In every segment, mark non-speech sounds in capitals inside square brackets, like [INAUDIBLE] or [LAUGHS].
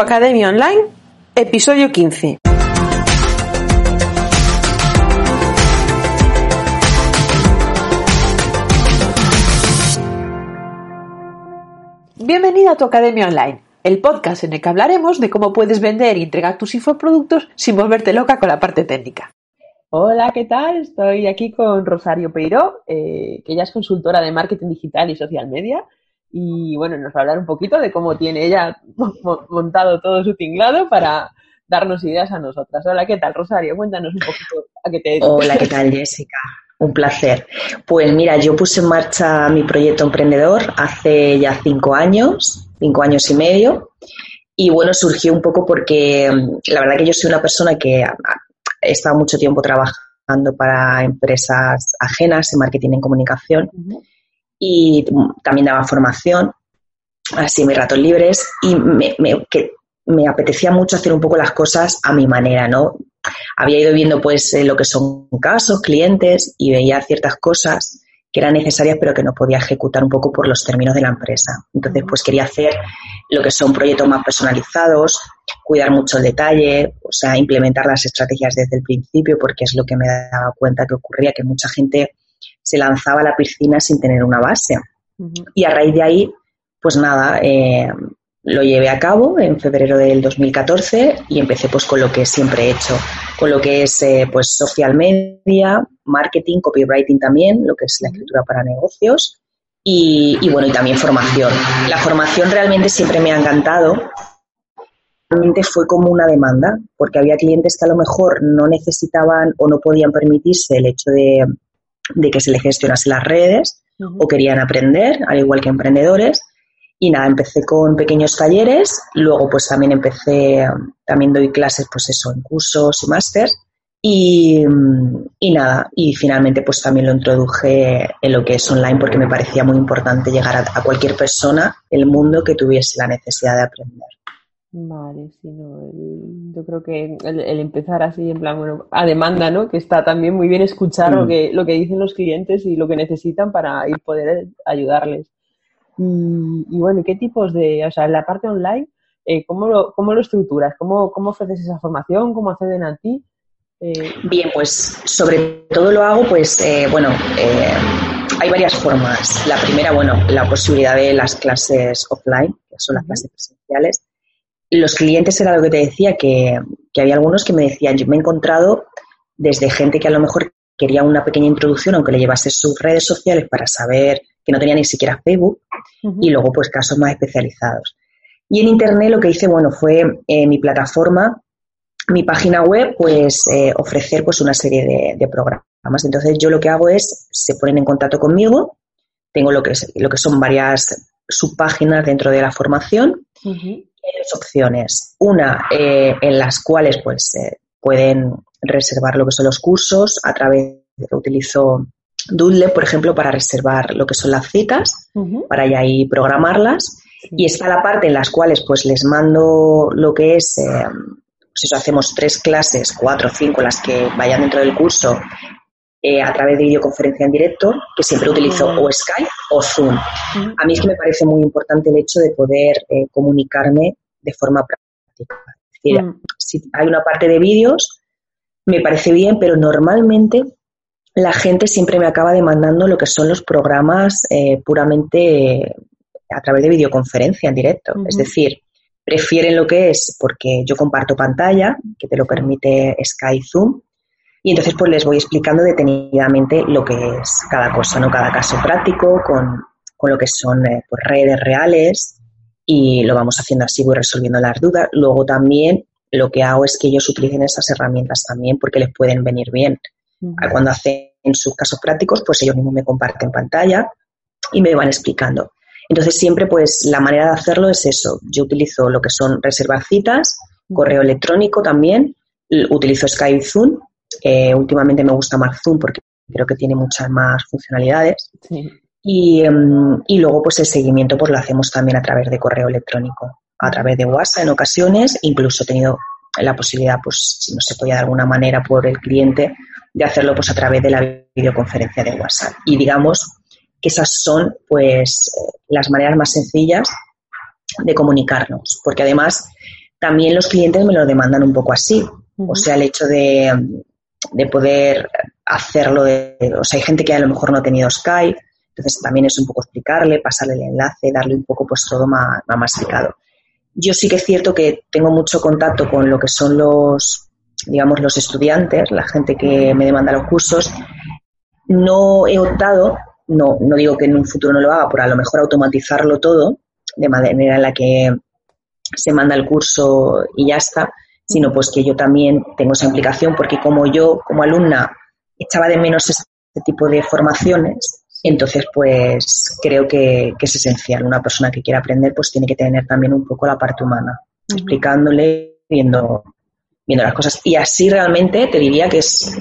Academia Online, episodio 15. Bienvenida a Tu Academia Online, el podcast en el que hablaremos de cómo puedes vender y entregar tus infoproductos sin volverte loca con la parte técnica. Hola, ¿qué tal? Estoy aquí con Rosario Peiró, eh, que ella es consultora de marketing digital y social media. Y bueno, nos va a hablar un poquito de cómo tiene ella [LAUGHS] montado todo su tinglado para darnos ideas a nosotras. Hola, ¿qué tal, Rosario? Cuéntanos un poquito a qué te dedicas. Hola, ¿qué tal, Jessica? Un placer. Pues mira, yo puse en marcha mi proyecto emprendedor hace ya cinco años, cinco años y medio. Y bueno, surgió un poco porque la verdad que yo soy una persona que he estado mucho tiempo trabajando para empresas ajenas en marketing y comunicación y también daba formación, así mis ratos libres y me, que me apetecía mucho hacer un poco las cosas a mi manera, ¿no? Había ido viendo pues eh, lo que son casos, clientes y veía ciertas cosas que eran necesarias pero que no podía ejecutar un poco por los términos de la empresa. Entonces pues quería hacer lo que son proyectos más personalizados, cuidar mucho el detalle, o sea, implementar las estrategias desde el principio, porque es lo que me daba cuenta que ocurría, que mucha gente se lanzaba a la piscina sin tener una base. Y a raíz de ahí, pues nada, eh, lo llevé a cabo en febrero del 2014 y empecé pues con lo que siempre he hecho, con lo que es eh, pues social media, marketing, copywriting también, lo que es la escritura para negocios y, y bueno, y también formación. La formación realmente siempre me ha encantado realmente fue como una demanda, porque había clientes que a lo mejor no necesitaban o no podían permitirse el hecho de, que se les gestionase las redes o querían aprender, al igual que emprendedores. Y nada, empecé con pequeños talleres, luego pues también empecé, también doy clases pues eso, en cursos y másters. Y, nada, y finalmente pues también lo introduje en lo que es online porque me parecía muy importante llegar a, a cualquier persona, el mundo que tuviese la necesidad de aprender. Vale, sí, no, yo creo que el, empezar así en plan, bueno, a demanda, ¿no? Que está también muy bien escuchar lo, mm. que, lo que dicen los clientes y lo que necesitan para ir poder ayudarles. Y, y bueno, ¿qué tipos de, o sea, en la parte online, eh, ¿cómo, lo, ¿cómo lo estructuras? ¿Cómo, ¿Cómo ofreces esa formación? ¿Cómo acceden a ti? Eh, bien, pues sobre todo lo hago, pues, eh, bueno, eh, hay varias formas. La primera, bueno, la posibilidad de las clases offline, que son las clases presenciales los clientes era lo que te decía, que, había algunos que me decían, yo me he encontrado desde gente que a lo mejor quería una pequeña introducción, aunque le llevase sus redes sociales para saber que no tenía ni siquiera Facebook, y luego pues casos más especializados. Y en Internet lo que hice, bueno, fue eh, mi plataforma, mi página web, pues eh, ofrecer pues una serie de, de, programas. Entonces yo lo que hago es, se ponen en contacto conmigo, tengo lo que, es, lo que son varias subpáginas dentro de la formación, dos opciones. Una eh, en las cuales pues eh, pueden reservar lo que son los cursos a través de que utilizo Doodle, por ejemplo, para reservar lo que son las citas, para ya ahí programarlas. Y está la parte en las cuales pues les mando lo que es, eh, pues eso, hacemos tres clases, cuatro o cinco, las que vayan dentro del curso, eh, a través de videoconferencia en directo, que siempre utilizo o Skype o Zoom. A mí es que me parece muy importante el hecho de poder eh, comunicarme de forma práctica. Es decir, si hay una parte de vídeos, me parece bien, pero normalmente la gente siempre me acaba demandando lo que son los programas eh, puramente a través de videoconferencia en directo. Es decir, prefieren lo que es porque yo comparto pantalla, que te lo permite Skype Zoom, y entonces pues les voy explicando detenidamente lo que es cada cosa, ¿no? Cada caso práctico con, lo que son eh, pues, redes reales y lo vamos haciendo así, voy resolviendo las dudas. Luego también lo que hago es que ellos utilicen esas herramientas también porque les pueden venir bien. Cuando hacen sus casos prácticos, pues ellos mismos me comparten pantalla y me van explicando. Entonces siempre pues la manera de hacerlo es eso. Yo utilizo lo que son reservar citas, correo electrónico también, utilizo Skype Zoom últimamente me gusta más Zoom porque creo que tiene muchas más funcionalidades. Y, em, y, luego, pues el seguimiento pues lo hacemos también a través de correo electrónico, a través de WhatsApp en ocasiones, incluso he tenido la posibilidad, pues si no se podía de alguna manera por el cliente, de hacerlo pues a través de la videoconferencia de WhatsApp. Y digamos que esas son pues las maneras más sencillas de comunicarnos, porque además también los clientes me lo demandan un poco así. O sea, el hecho de, de poder hacerlo, de, o sea, hay gente que a lo mejor no ha tenido Skype, entonces también es un poco explicarle, pasarle el enlace, darle un poco pues todo más, más masticado. Yo sí que es cierto que tengo mucho contacto con lo que son los, digamos, los estudiantes, la gente que me demanda los cursos. No he optado, no, no digo que en un futuro no lo haga, por a lo mejor automatizarlo todo, de manera en la que se manda el curso y ya está, sino pues que yo también tengo esa implicación, porque como yo, como alumna, echaba de menos este tipo de formaciones, entonces pues creo que, es esencial. Una persona que quiera aprender pues tiene que tener también un poco la parte humana, explicándole, viendo, viendo las cosas. Y así realmente te diría que es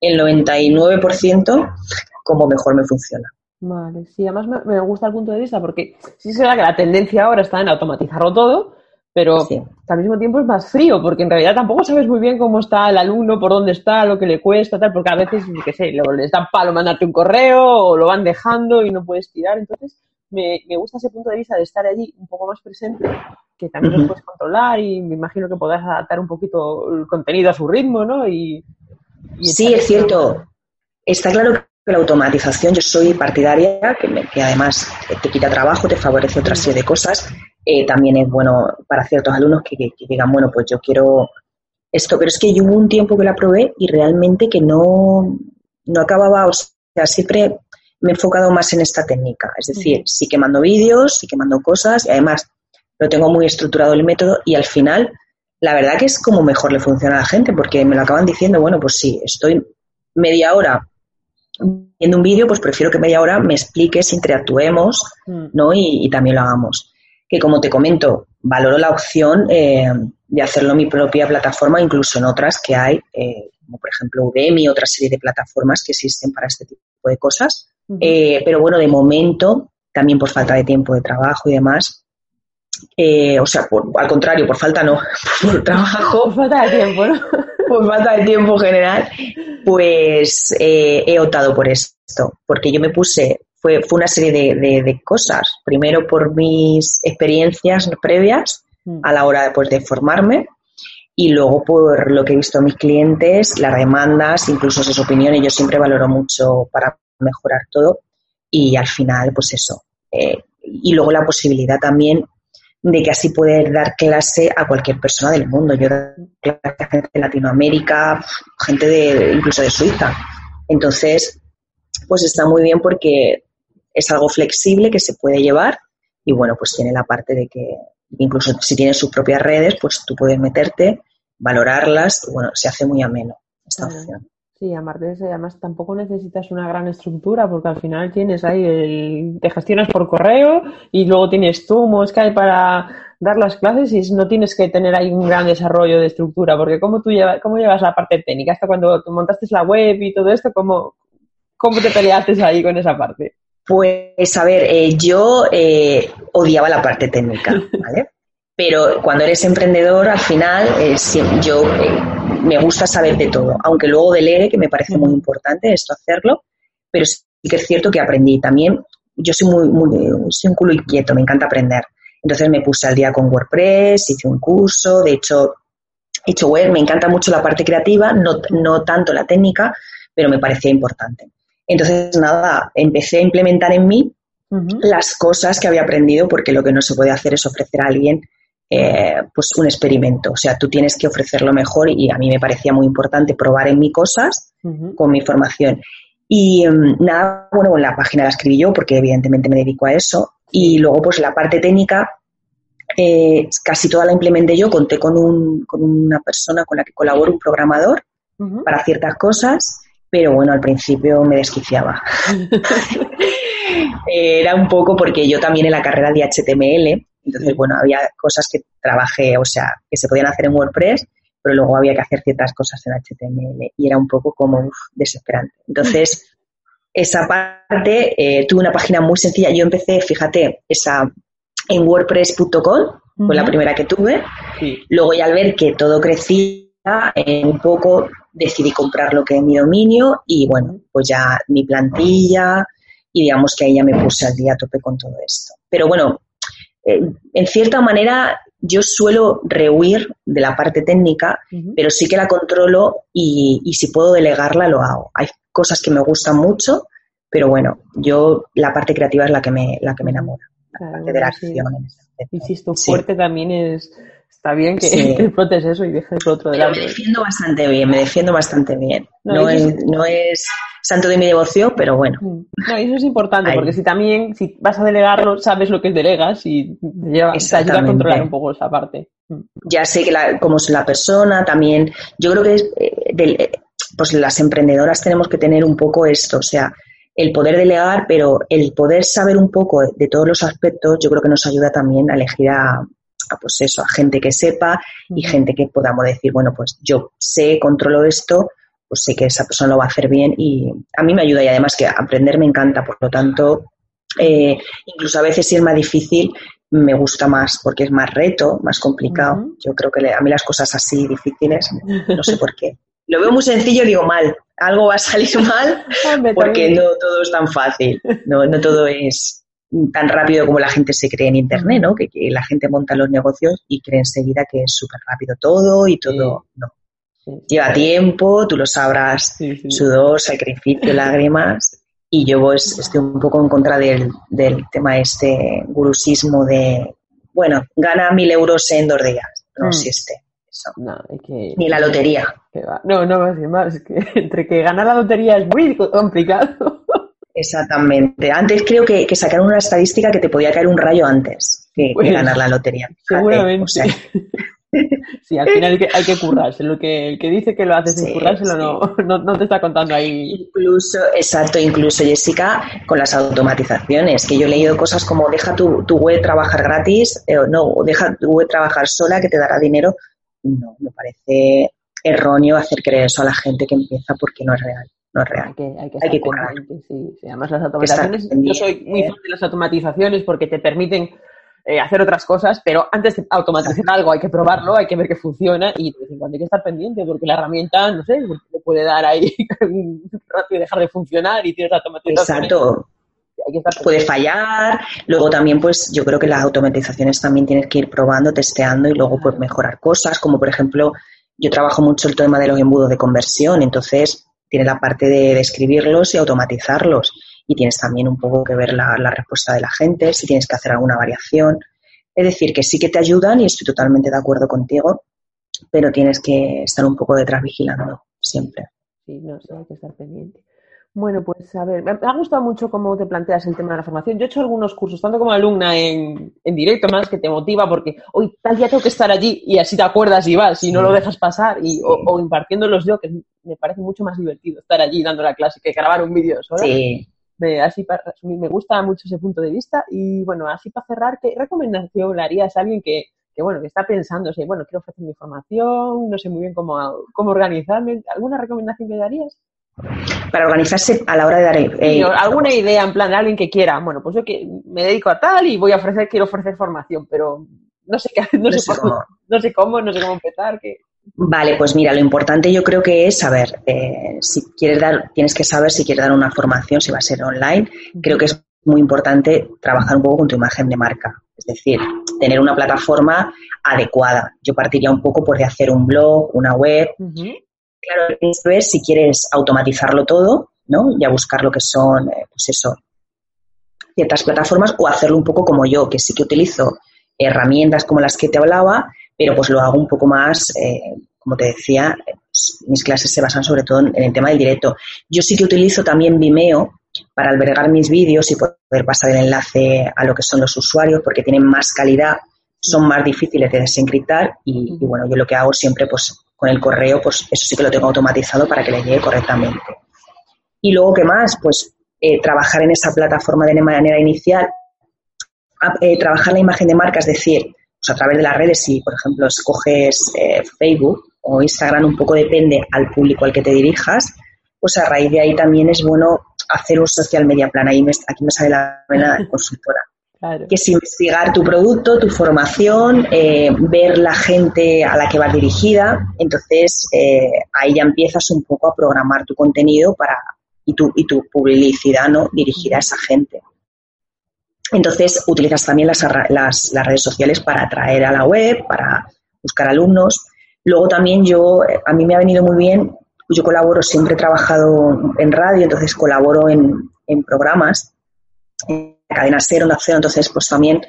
el 99% como mejor me funciona. Vale, sí, además me, gusta el punto de vista porque sí será que la tendencia ahora está en automatizarlo todo, pero al mismo tiempo es más frío, porque en realidad tampoco sabes muy bien cómo está el alumno, por dónde está, lo que le cuesta, tal, porque a veces, qué sé, les da palo mandarte un correo o lo van dejando y no puedes tirar. Entonces, me, gusta ese punto de vista de estar allí un poco más presente, que también lo puedes controlar y me imagino que podrás adaptar un poquito el contenido a su ritmo, ¿no? Y, sí, es cierto. Está claro que la automatización, yo soy partidaria, que, que además te quita trabajo, te favorece otra serie de cosas, eh, también es bueno para ciertos alumnos que, digan, bueno, pues yo quiero esto, pero es que yo hubo un tiempo que la probé y realmente que no, no acababa, o sea, siempre me he enfocado más en esta técnica, es decir, sí que mando vídeos, sí que mando cosas y además lo tengo muy estructurado el método y al final la verdad que es como mejor le funciona a la gente porque me lo acaban diciendo, bueno, pues sí, estoy media hora viendo un vídeo, pues prefiero que media hora me expliques, interactuemos, mm. ¿no? y, también lo hagamos que como te comento, valoro la opción eh, de hacerlo en mi propia plataforma, incluso en otras que hay, eh, como por ejemplo Udemy, otra serie de plataformas que existen para este tipo de cosas. Eh, pero bueno, de momento, también por falta de tiempo de trabajo y demás, o sea, al contrario, por falta no, [LAUGHS] por trabajo. Por falta de tiempo, ¿no? [LAUGHS] por falta de tiempo general, pues he optado por esto, porque yo me puse fue, fue una serie de, de, cosas. Primero por mis experiencias previas mm. a la hora pues, de formarme y luego por lo que he visto a mis clientes, las demandas, incluso sus opiniones. Yo siempre valoro mucho para mejorar todo y al final, pues eso. Eh, y luego la posibilidad también de que así poder dar clase a cualquier persona del mundo. Yo doy clase a gente de Latinoamérica, gente de incluso de Suiza. Entonces, pues está muy bien porque es algo flexible que se puede llevar y bueno, pues tiene la parte de que incluso si tienes sus propias redes, pues tú puedes meterte, valorarlas y bueno, se hace muy ameno esta opción. Sí, aparte además tampoco necesitas una gran estructura porque al final tienes ahí, el, te gestionas por correo y luego tienes tú Skype para dar las clases y no tienes que tener ahí un gran desarrollo de estructura porque ¿cómo, tú llevas, cómo llevas la parte técnica? Hasta cuando montaste la web y todo esto, ¿cómo, cómo te peleaste ahí con esa parte? Pues a ver, eh, yo eh, odiaba la parte técnica, ¿vale? Pero cuando eres emprendedor, al final, eh, yo me gusta saber de todo, aunque luego delegue, que me parece muy importante esto hacerlo, pero sí que es cierto que aprendí también. Yo soy muy, muy soy un culo inquieto, me encanta aprender. Entonces me puse al día con WordPress, hice un curso, de hecho, he hecho web, me encanta mucho la parte creativa, no, no tanto la técnica, pero me parecía importante. Entonces, nada, empecé a implementar en mí las cosas que había aprendido, porque lo que no se puede hacer es ofrecer a alguien eh, pues un experimento. O sea, tú tienes que ofrecer lo mejor y a mí me parecía muy importante probar en mí cosas con mi formación. Y em, nada, bueno, la página la escribí yo porque evidentemente me dedico a eso. Y luego, pues la parte técnica, eh, casi toda la implementé yo. Conté con, un, con una persona con la que colaboro, un programador, para ciertas cosas pero bueno, al principio me desquiciaba. [LAUGHS] [LAUGHS] Era un poco porque yo también en la carrera de HTML, entonces bueno, había cosas que trabajé, o sea, que se podían hacer en WordPress, pero luego había que hacer ciertas cosas en HTML y era un poco como desesperante. Entonces, [LAUGHS] esa parte, eh, tuve una página muy sencilla. Yo empecé, fíjate, esa en wordpress.com, fue la primera que tuve. Luego ya al ver que todo crecía, en un poco decidí comprar lo que es mi dominio y bueno, pues ya mi plantilla y digamos que ahí ya me puse al día a tope con todo esto. Pero bueno, eh, en cierta manera yo suelo rehuir de la parte técnica, pero sí que la controlo y, y, si puedo delegarla lo hago. Hay cosas que me gustan mucho, pero bueno, yo la parte creativa es la que me, la que me enamora, la parte de la acción. Insisto, fuerte también es, está bien que, sí. [LAUGHS] explotes eso y dejes lo otro de lado. Me defiendo bastante bien, me defiendo bastante bien. No, es, no es santo de mi devoción, pero bueno. Mm. No, eso es importante, porque si también, si vas a delegarlo, sabes lo que delegas y te, lleva, te ayuda a controlar un poco esa parte. Mm. Ya sé que la, cómo es la persona, también, yo creo que es, eh, del, eh, pues las emprendedoras tenemos que tener un poco esto, o sea, el poder delegar, pero el poder saber un poco de todos los aspectos, yo creo que nos ayuda también a elegir a, a pues eso, a gente que sepa y gente que podamos decir, bueno, pues yo sé, controlo esto, pues sé que esa persona lo va a hacer bien y a mí me ayuda y además que aprender me encanta, por lo tanto, eh, incluso a veces si es más difícil, me gusta más porque es más reto, más complicado. Yo creo que a mí las cosas así difíciles, [LAUGHS] no sé por qué. Lo veo muy sencillo, digo mal, algo va a salir [LAUGHS] mal porque no todo es tan fácil, no, no todo es tan rápido como la gente se cree en Internet, ¿no? Que, que la gente monta los negocios y cree enseguida que es súper rápido todo y todo, no. Lleva tiempo, tú lo sabrás, sudor, sacrificio, lágrimas. Y yo pues, estoy un poco en contra del, del tema este gurusismo de, bueno, gana mil euros en dos días. No mm. existe eso. Ni la lotería. No, no, más, más. que [LAUGHS] entre que ganar la lotería es muy complicado. Exactamente. Antes creo que, que, sacaron una estadística que te podía caer un rayo antes que, pues, ganar la lotería. Seguramente. [LAUGHS] sí, al final hay que, hay que currarse. Lo que, el que dice que lo hace sin currárselo no, no, te está contando ahí. Incluso, exacto, incluso Jessica, con las automatizaciones, que yo he leído cosas como deja tu, tu web trabajar gratis, eh, no, deja tu web trabajar sola que te dará dinero. No, me parece erróneo hacer creer eso a la gente que empieza porque no es real no es real. Hay que, hay que, hay que. Sí, sí. Además, las automatizaciones, yo soy muy fan de las automatizaciones porque te permiten eh, hacer otras cosas, pero antes de automatizar algo hay que probarlo, hay que ver que funciona y de vez en cuando hay que estar pendiente porque la herramienta, no sé, le puede dar ahí [LAUGHS] un rato y dejar de funcionar y tienes automatización. Exacto. Puede fallar. Luego también, pues, yo creo que las automatizaciones también tienes que ir probando, testeando y luego pues mejorar cosas, como por ejemplo, yo trabajo mucho el tema de los embudos de conversión, entonces tiene la parte de, escribirlos y automatizarlos. Y tienes también un poco que ver la, respuesta de la gente, si tienes que hacer alguna variación. Es decir, que sí que te ayudan y estoy totalmente de acuerdo contigo, pero tienes que estar un poco detrás vigilando siempre. Sí, no, sí, hay que estar pendiente. Bueno, pues a ver, me ha gustado mucho cómo te planteas el tema de la formación. Yo he hecho algunos cursos, tanto como alumna en, en directo, más que te motiva porque hoy tal día tengo que estar allí y así te acuerdas y vas y no lo dejas pasar y, o, impartiéndolos yo, que me parece mucho más divertido estar allí dando la clase que grabar un vídeo solo. Sí. Me, así para me gusta mucho ese punto de vista y bueno, así para cerrar, ¿qué recomendación le harías a alguien que, que bueno, que está pensando, si, bueno, quiero ofrecer mi formación, no sé muy bien cómo, cómo organizarme? ¿Alguna recomendación que darías? para organizarse a la hora de dar eh, alguna idea en plan de alguien que quiera bueno pues yo que me dedico a tal y voy a ofrecer quiero ofrecer formación pero no sé qué [LAUGHS] no, sé, cómo, no sé cómo no sé cómo empezar Vale, pues mira, lo importante yo creo que es saber, eh, si quieres dar, tienes que saber si quieres dar una formación, si va a ser online. Creo que es muy importante trabajar un poco con tu imagen de marca, es decir, tener una plataforma adecuada. Yo partiría un poco por de hacer un blog, una web, Claro, esto es si quieres automatizarlo todo, ¿no? Ya buscar lo que son, eh, pues eso, ciertas plataformas o hacerlo un poco como yo, que sí que utilizo herramientas como las que te hablaba, pero pues lo hago un poco más, eh, como te decía, pues, mis clases se basan sobre todo en, el tema del directo. Yo sí que utilizo también Vimeo para albergar mis vídeos y poder pasar el enlace a lo que son los usuarios porque tienen más calidad, son más difíciles de desencriptar y, bueno, yo lo que hago siempre pues con el correo, pues eso sí que lo tengo automatizado para que le llegue correctamente. Y luego, ¿qué más? Pues eh, trabajar en esa plataforma de manera inicial, eh, trabajar la imagen de marca, es decir, pues a través de las redes, si por ejemplo escoges eh, Facebook o Instagram, un poco depende al público al que te dirijas, pues a raíz de ahí también es bueno hacer un social media plan. Ahí aquí me sale la vena consultora [LAUGHS] que es investigar tu producto, tu formación, eh, ver la gente a la que vas dirigida. Entonces, eh, ahí ya empiezas un poco a programar tu contenido para y tu, y tu publicidad ¿no? dirigida a esa gente. Entonces, utilizas también las, las, redes sociales para atraer a la web, para buscar alumnos. Luego también yo, eh, a mí me ha venido muy bien, yo colaboro, siempre he trabajado en radio, entonces colaboro en, en programas, en la cadena Cero, Onda Cero, entonces pues también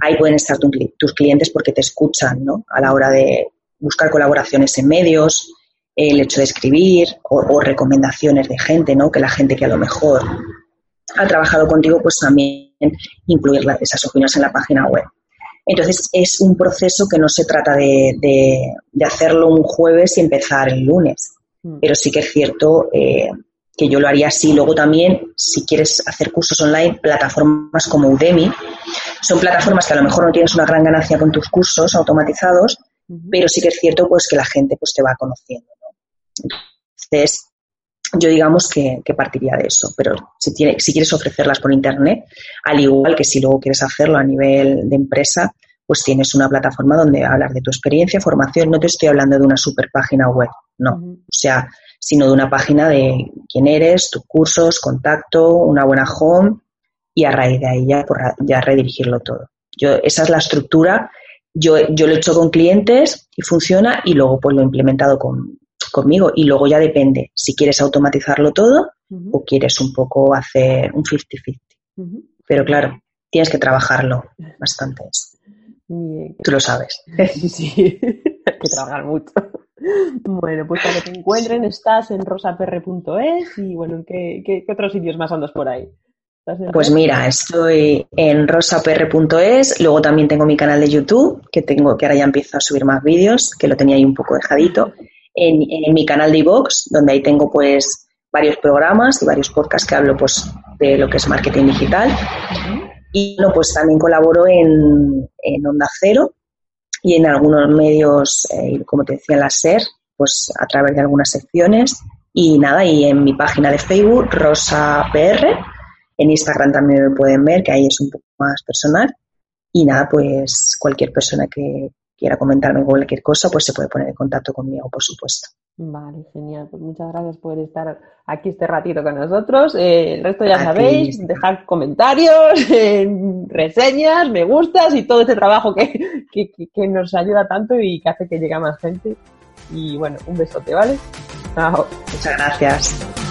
ahí pueden estar tus clientes porque te escuchan, ¿no? A la hora de buscar colaboraciones en medios, el hecho de escribir o, recomendaciones de gente, ¿no? Que la gente que a lo mejor ha trabajado contigo, pues también incluir esas opiniones en la página web. Entonces, es un proceso que no se trata de, de, hacerlo un jueves y empezar el lunes. Mm. Pero sí que es cierto eh, que yo lo haría así. Luego también, si quieres hacer cursos online, plataformas como Udemy, son plataformas que a lo mejor no tienes una gran ganancia con tus cursos automatizados, pero sí que es cierto pues que la gente pues te va conociendo. Entonces, yo digamos que, partiría de eso, pero si, tiene, si quieres ofrecerlas por Internet, al igual que si luego quieres hacerlo a nivel de empresa, pues tienes una plataforma donde hablar de tu experiencia, formación. No te estoy hablando de una super página web, no. O sea, sino de una página de quién eres, tus cursos, contacto, una buena home y a raíz de ahí ya, ya redirigirlo todo. Yo, esa es la estructura. Yo, yo lo he hecho con clientes y funciona y luego pues lo he implementado con, conmigo y luego ya depende si quieres automatizarlo todo o quieres un poco hacer un 50-50. Pero claro, tienes que trabajarlo [LAUGHS] bastante. Tú lo sabes. [LAUGHS] Sí, [LAUGHS] hay que trabajar mucho. Bueno, pues para que te encuentren estás en rosapr.es y bueno, ¿qué, qué, otros sitios más andas por ahí? Pues mira, estoy en rosapr.es, luego también tengo mi canal de YouTube, que tengo que ahora ya empiezo a subir más vídeos, que lo tenía ahí un poco dejadito, en, mi canal de iVox, donde ahí tengo pues varios programas y varios podcasts que hablo pues de lo que es marketing digital. Y bueno, pues también colaboro en, en Onda Cero, y en algunos medios, eh, como te decía, la SER, pues a través de algunas secciones. Y nada, y en mi página de Facebook, Rosa PR, en Instagram también me pueden ver, que ahí es un poco más personal. Y nada, pues cualquier persona que quiera comentarme cualquier cosa, pues se puede poner en contacto conmigo, por supuesto. Vale, genial. Pues muchas gracias por estar aquí este ratito con nosotros. Eh, el resto ya sabéis, dejar comentarios, [LAUGHS] reseñas, me gustas y todo este trabajo que, que, nos ayuda tanto y que hace que llegue a más gente. Y bueno, un besote, ¿vale? Chao. Muchas gracias.